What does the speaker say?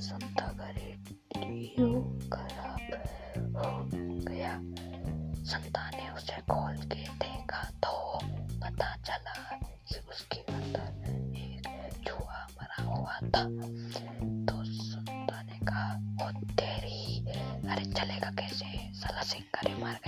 Video खराब हो? गया। संता ने उसे खोल के देखा तो पता चला कि उसके अंदर एक चूहा मरा हुआ था। तो संता ने कहा, ओ तेरी, अरे चलेगा कैसे? साला सिंह मार गया।